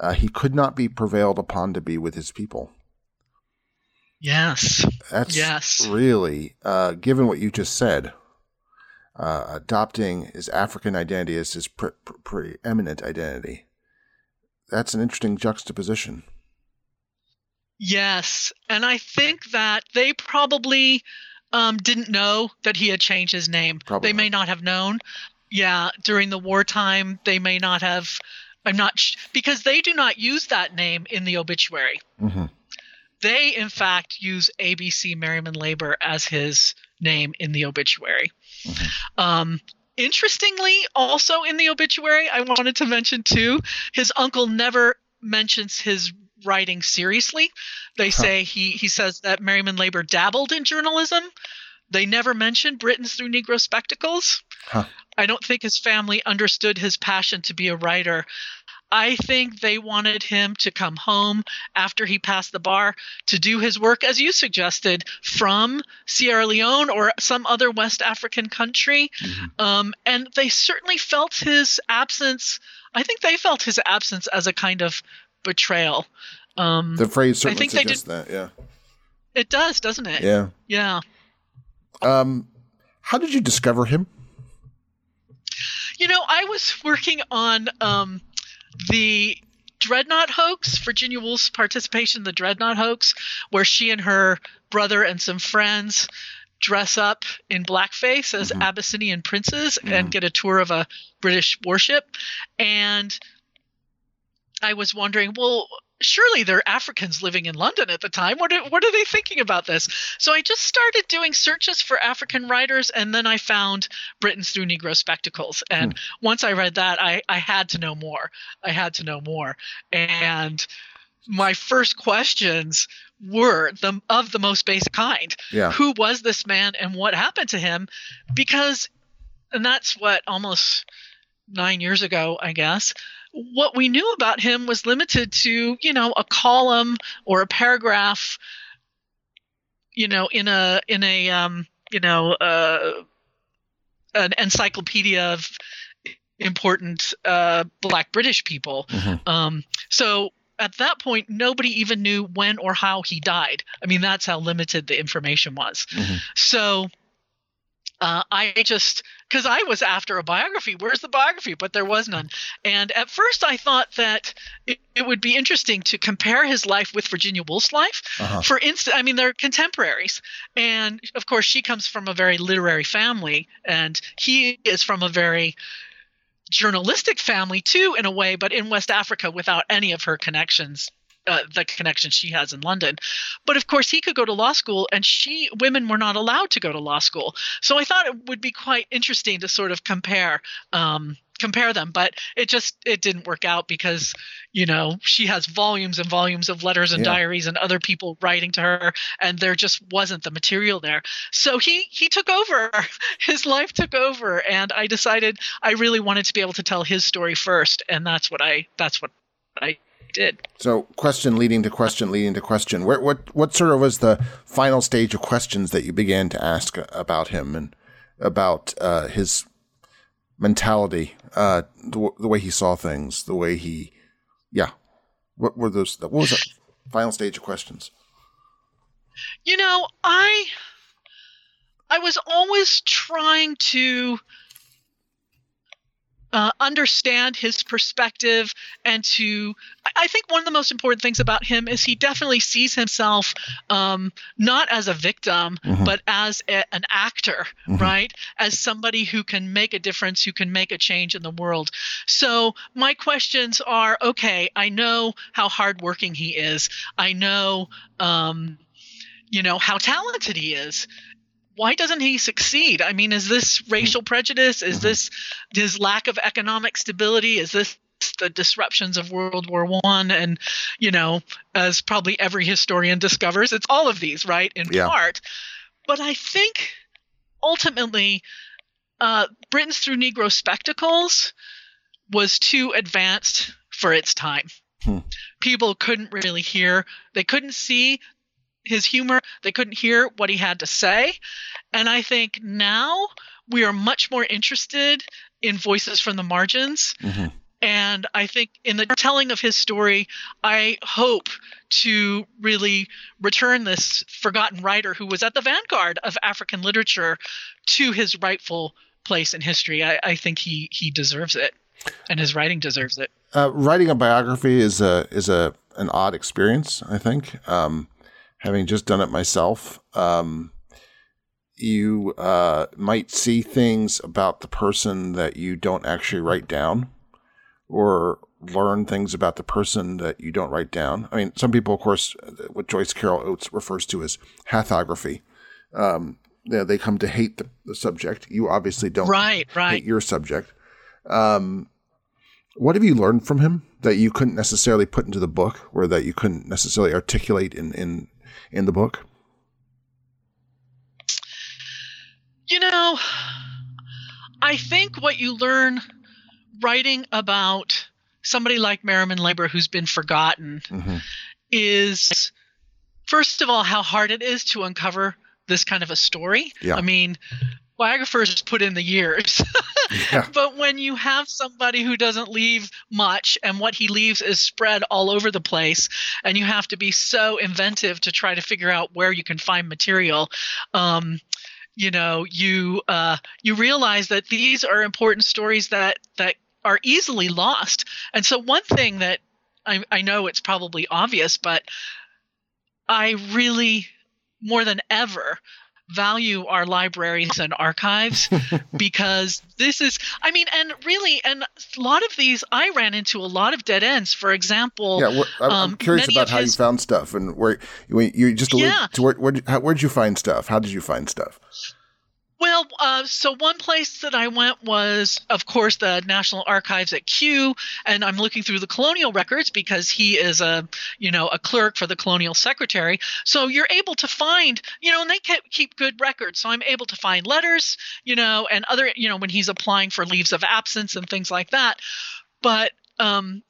Uh, he could not be prevailed upon to be with his people. Yes. That's Yes. really, uh, given what you just said, uh, adopting his African identity as his pre- pre- preeminent identity. That's an interesting juxtaposition. Yes, and I think that they probably um, didn't know that he had changed his name. Probably they may not. have known. Yeah, during the wartime, they may not have. I'm not sh- because they do not use that name in the obituary. hmm They, in fact, use ABC Merriman Labor as his name in the obituary. Um, interestingly, also in the obituary, I wanted to mention too, his uncle never mentions his writing seriously. They Huh. say he he says that Merriman Labor dabbled in journalism. They never mention Britons through Negro spectacles. Huh. I don't think his family understood his passion to be a writer. I think they wanted him to come home after he passed the bar to do his work, as you suggested, from Sierra Leone or some other West African country. Um, and they certainly felt his absence. I think they felt his absence as a kind of betrayal. Um, The phrase I certainly think they suggests that. Yeah. it does, doesn't it? Yeah. Yeah. Um, how did you discover him? You know, I was working on um, the Dreadnought hoax, Virginia Woolf's participation in the Dreadnought hoax, where she and her brother and some friends dress up in blackface as Abyssinian princes and get a tour of a British warship. And I was wondering, well, surely they're Africans living in London at the time. What are, what are they thinking about this? So I just started doing searches for African writers, and then I found Britons Through Negro Spectacles. And hmm. once I read that, I, I had to know more. I had to know more. And my first questions were the of the most basic kind. Yeah. Who was this man and what happened to him? Because and that's what almost nine years ago, I guess. What we knew about him was limited to, you know, a column or a paragraph, you know, in a in a um, you know, uh, an encyclopedia of important uh, Black British people. Mhm. Um, so at that point, nobody even knew when or how he died. I mean, that's how limited the information was. Mhm. So uh, I just, because I was after a biography, where's the biography? But there was none. And at first, I thought that it, it would be interesting to compare his life with Virginia Woolf's life. Uh-huh. For instance, I mean, they're contemporaries. And of course, she comes from a very literary family, and he is from a very journalistic family too in a way but in west africa without any of her connections uh, the connection she has in london. But of course he could go to law school and she women were not allowed to go to law school. So i thought it would be quite interesting to sort of compare um, compare them. But it just it didn't work out because you know she has volumes and volumes of letters and Yeah. diaries and other people writing to her and there just wasn't the material there. So he he took over. His life took over and i decided i really wanted to be able to tell his story first and that's what i that's what i did So, question leading to question leading to question. Where, what what sort of was the final stage of questions that you began to ask about him and about uh, his mentality, uh, the, w- the way he saw things, the way he, yeah. What were those? What was the final stage of questions? you know i i was always trying to uh, understand his perspective and to I- think one of the most important things about him is he definitely sees himself um, not as a victim Mhm. but as a, an actor Mhm. right as somebody who can make a difference who can make a change in the world so my questions are okay i know how hardworking he is i know um, you know how talented he is why doesn't he succeed? I mean is this racial prejudice? Is Mhm. this his lack of economic stability? Is this the disruptions of world war one? And you know as probably every historian discovers it's all of these right in Yeah. part. But i think ultimately uh, Britons through negro spectacles was too advanced for its time. Hmm. people couldn't really hear. They couldn't see his humor. They couldn't hear what he had to say. And i think now we are much more interested in voices from the margins. Mhm. and i think in the telling of his story i hope to really return this forgotten writer who was at the vanguard of african literature to his rightful place in history. I, I think he he deserves it and his writing deserves it. Uh, writing a biography is a is a an odd experience. I think, um, having just done it myself, um, you uh, might see things about the person that you don't actually write down, or learn things about the person that you don't write down. I mean, some people, of course, what Joyce Carol Oates refers to as pathography. Um, they, they come to hate the, the subject. You obviously don't right hate right your subject. Um, what have you learned from him that you couldn't necessarily put into the book, or that you couldn't necessarily articulate in in in the book? You know, I think what you learn writing about somebody like Merriman Labor who's been forgotten Mhm. is, first of all, how hard it is to uncover this kind of a story. Yeah. I mean, biographers put in the years. Yeah. but when you have somebody who doesn't leave much and what he leaves is spread all over the place and you have to be so inventive to try to figure out where you can find material um, you know you uh, you realize that these are important stories that that are easily lost and so one thing that I, I know it's probably obvious but i really more than ever value our libraries and archives because this is i mean and really and a lot of these i ran into a lot of dead ends for example Yeah, wh- I'm, um, curious about how his- you found stuff and where you, just alluded Yeah. to where where how, where'd you find stuff? How did you find stuff? Well, uh, so one place that I went was, of course, the National Archives at Kew, and I'm looking through the colonial records because he is a, you know, a clerk for the colonial secretary. So you're able to find, you know, and they keep, good records. So I'm able to find letters, you know, and other, you know, when he's applying for leaves of absence and things like that. But um,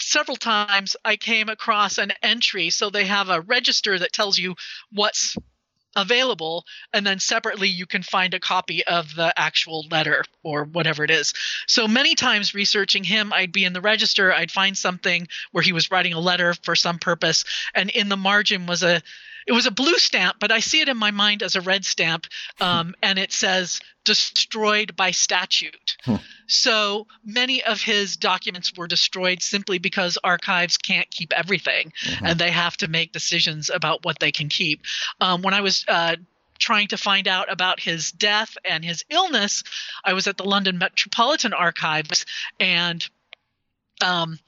several times I came across an entry. So they have a register that tells you what's available and then separately you can find a copy of the actual letter or whatever it is. So many times researching him i'd be in the register i'd find something where he was writing a letter for some purpose and in the margin was a it was a blue stamp, but I see it in my mind as a red stamp, um, and it says destroyed by statute. Hmm. So many of his documents were destroyed simply because archives can't keep everything, mm-hmm. and they have to make decisions about what they can keep. Um, when I was uh, trying to find out about his death and his illness, I was at the London Metropolitan Archives and um,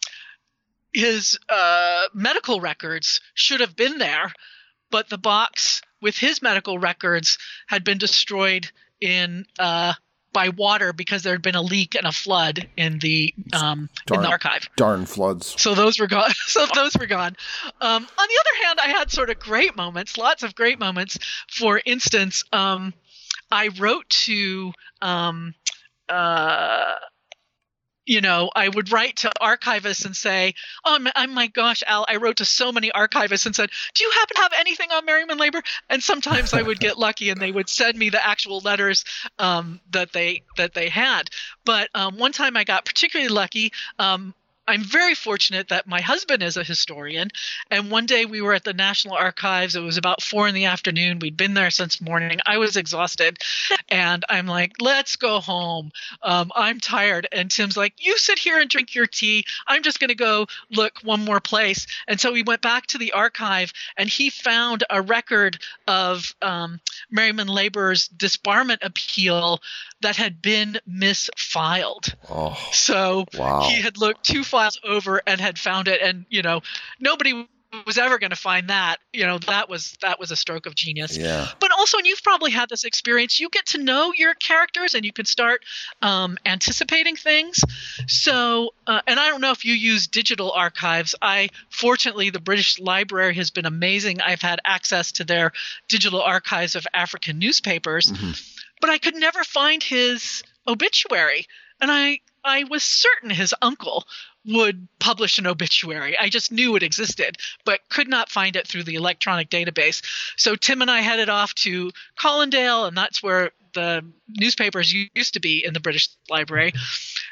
his uh, medical records should have been there, but the box with his medical records had been destroyed in uh, by water because there had been a leak and a flood in the um, darn, in the archive. Darn floods. So those were gone. So those were gone. Um, on the other hand, I had sort of great moments, lots of great moments. For instance, um, I wrote to um, uh, you know, I would write to archivists and say, "Oh my, my, gosh, Al, I wrote to so many archivists and said, do you happen to have anything on Merriman Labor?" And sometimes I would get lucky and they would send me the actual letters um, that they that they had. But um, one time I got particularly lucky. Um, I'm very fortunate that my husband is a historian. And one day we were at the National Archives. It was about four in the afternoon. We'd been there since morning. I was exhausted. And I'm like, let's go home. Um, I'm tired. And Tim's like, you sit here and drink your tea. I'm just going to go look one more place. And so we went back to the archive and he found a record of um, Merriman Labor's disbarment appeal that had been misfiled. Oh, so wow. he had looked two files over and had found it, and you know nobody was ever going to find that. You know that was that was a stroke of genius. Yeah. But also and you've probably had this experience you get to know your characters and you can start um, anticipating things. So uh, and i don't know if you use digital archives. I fortunately the british library has been amazing. I've had access to their digital archives of african newspapers. Mm-hmm but I could never find his obituary. And I I was certain his uncle would publish an obituary. I just knew it existed, but could not find it through the electronic database. So Tim and I headed off to Colindale, and that's where the newspapers used to be in the British Library.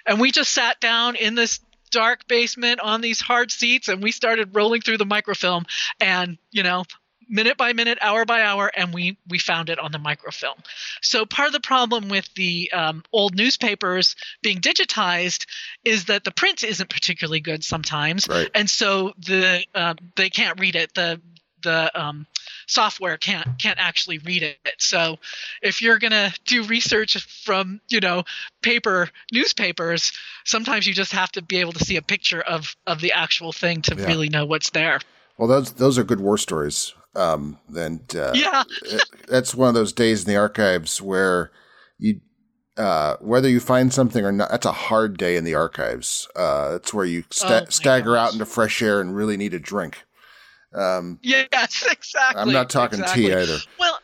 And we just sat down in this dark basement on these hard seats and we started rolling through the microfilm and you know minute by minute, hour by hour, and we we found it on the microfilm. So part of the problem with the um, old newspapers being digitized is that the print isn't particularly good sometimes, right. and so the uh, they can't read it. The the um, software can't can't actually read it. So if you're gonna do research from you know paper newspapers, sometimes you just have to be able to see a picture of of the actual thing to yeah. really know what's there. Well, those those are good war stories. Um, and uh, yeah, that's one of those days in the archives where you, uh, whether you find something or not, that's a hard day in the archives. Uh, that's where you sta- oh stagger gosh. out into fresh air and really need a drink. Um, yes, exactly. I'm not talking exactly. tea either. Well,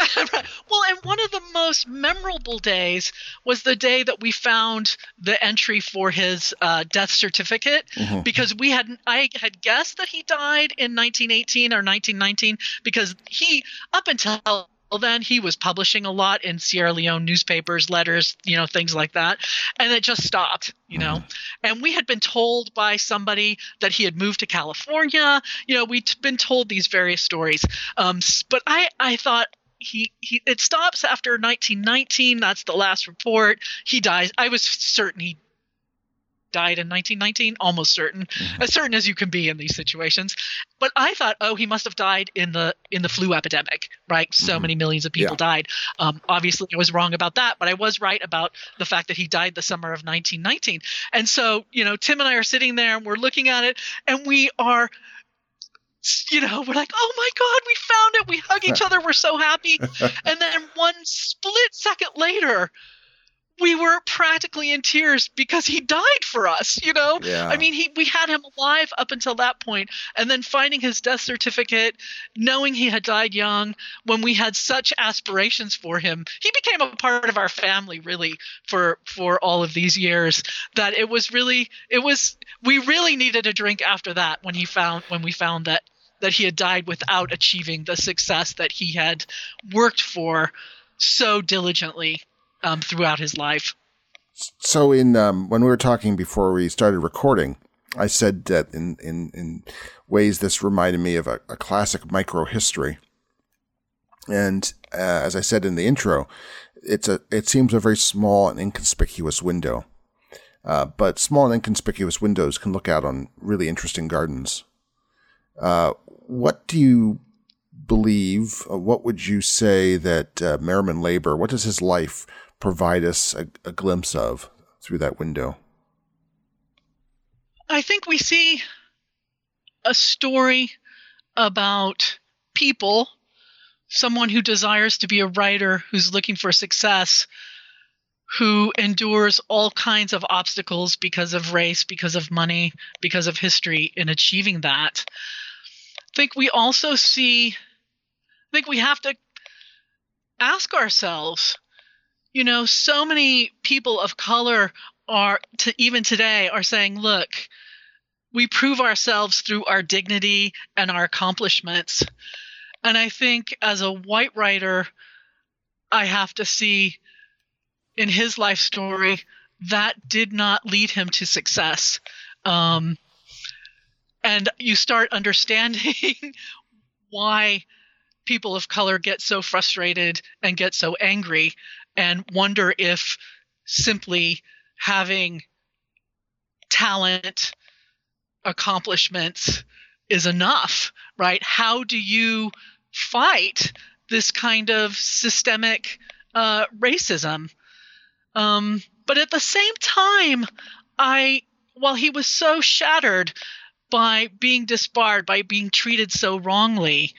well, and one of the most memorable days was the day that we found the entry for his uh, death certificate mm-hmm. because we had I had guessed that he died in 1918 or 1919 because he up until then he was publishing a lot in Sierra Leone newspapers, letters, you know, things like that. And it just stopped, you know. Mm-hmm. And we had been told by somebody that he had moved to California. You know, we'd been told these various stories. Um, but I, I thought, he, he it stops after 1919 that's the last report. He dies. I was certain he died in 1919 almost certain. Mm-hmm. as certain as you can be in these situations. But i thought oh he must have died in the in the flu epidemic right? So mm-hmm. many millions of people yeah. died. Um, obviously i was wrong about that but i was right about the fact that he died the summer of 1919 and so you know tim and i are sitting there and we're looking at it and we are you know, we're like, oh my God, we found it. We hug each other. We're so happy. and then one split second later, we were practically in tears because he died for us, you know? Yeah. I mean, he we had him alive up until that point, and then finding his death certificate, knowing he had died young, when we had such aspirations for him, he became a part of our family really for for all of these years that it was really it was we really needed a drink after that when he found when we found that that he had died without achieving the success that he had worked for so diligently um, throughout his life. So, in um, when we were talking before we started recording, I said that in in, in ways this reminded me of a, a classic micro history. And uh, as I said in the intro, it's a it seems a very small and inconspicuous window, uh, but small and inconspicuous windows can look out on really interesting gardens. Uh, what do you believe? What would you say that uh, Merriman Labor? What does his life provide us a, a glimpse of through that window? I think we see a story about people, someone who desires to be a writer, who's looking for success, who endures all kinds of obstacles because of race, because of money, because of history in achieving that. I think we also see, I think we have to ask ourselves, you know, so many people of color are to even today are saying, look, we prove ourselves through our dignity and our accomplishments. And I think as a white writer, I have to see in his life story that did not lead him to success. Um, and you start understanding why people of color get so frustrated and get so angry and wonder if simply having talent accomplishments is enough, right? How do you fight this kind of systemic uh, racism? Um, but at the same time, I, while he was so shattered by being disbarred, by being treated so wrongly,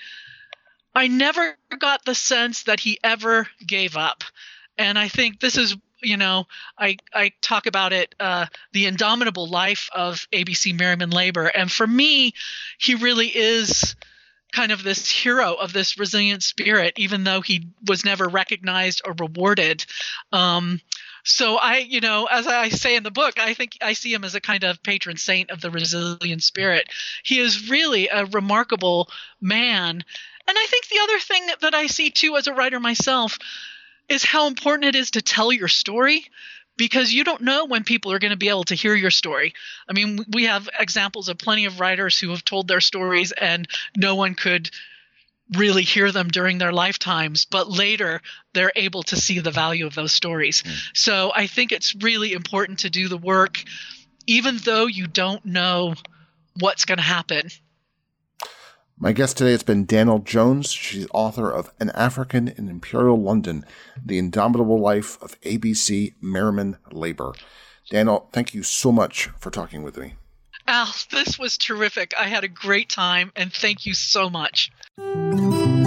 I never got the sense that he ever gave up. And I think this is you know, I I talk about it, uh, the indomitable life of ABC Merriman Labor, and for me, he really is kind of this hero of this resilient spirit, even though he was never recognized or rewarded. Um, so I, you know, as I say in the book, I think I see him as a kind of patron saint of the resilient spirit. He is really a remarkable man. And I think the other thing that I see too as a writer myself is how important it is to tell your story because you don't know when people are going to be able to hear your story. I mean, we have examples of plenty of writers who have told their stories and no one could really hear them during their lifetimes, but later they're able to see the value of those stories. Mm. So I think it's really important to do the work, even though you don't know what's going to happen. My guest today has been Danell Jones. She's author of An African in Imperial London, The Indomitable Life of ABC Merriman Labor. Danell, thank you so much for talking with me. Al, this was terrific. I had a great time, and thank you so much.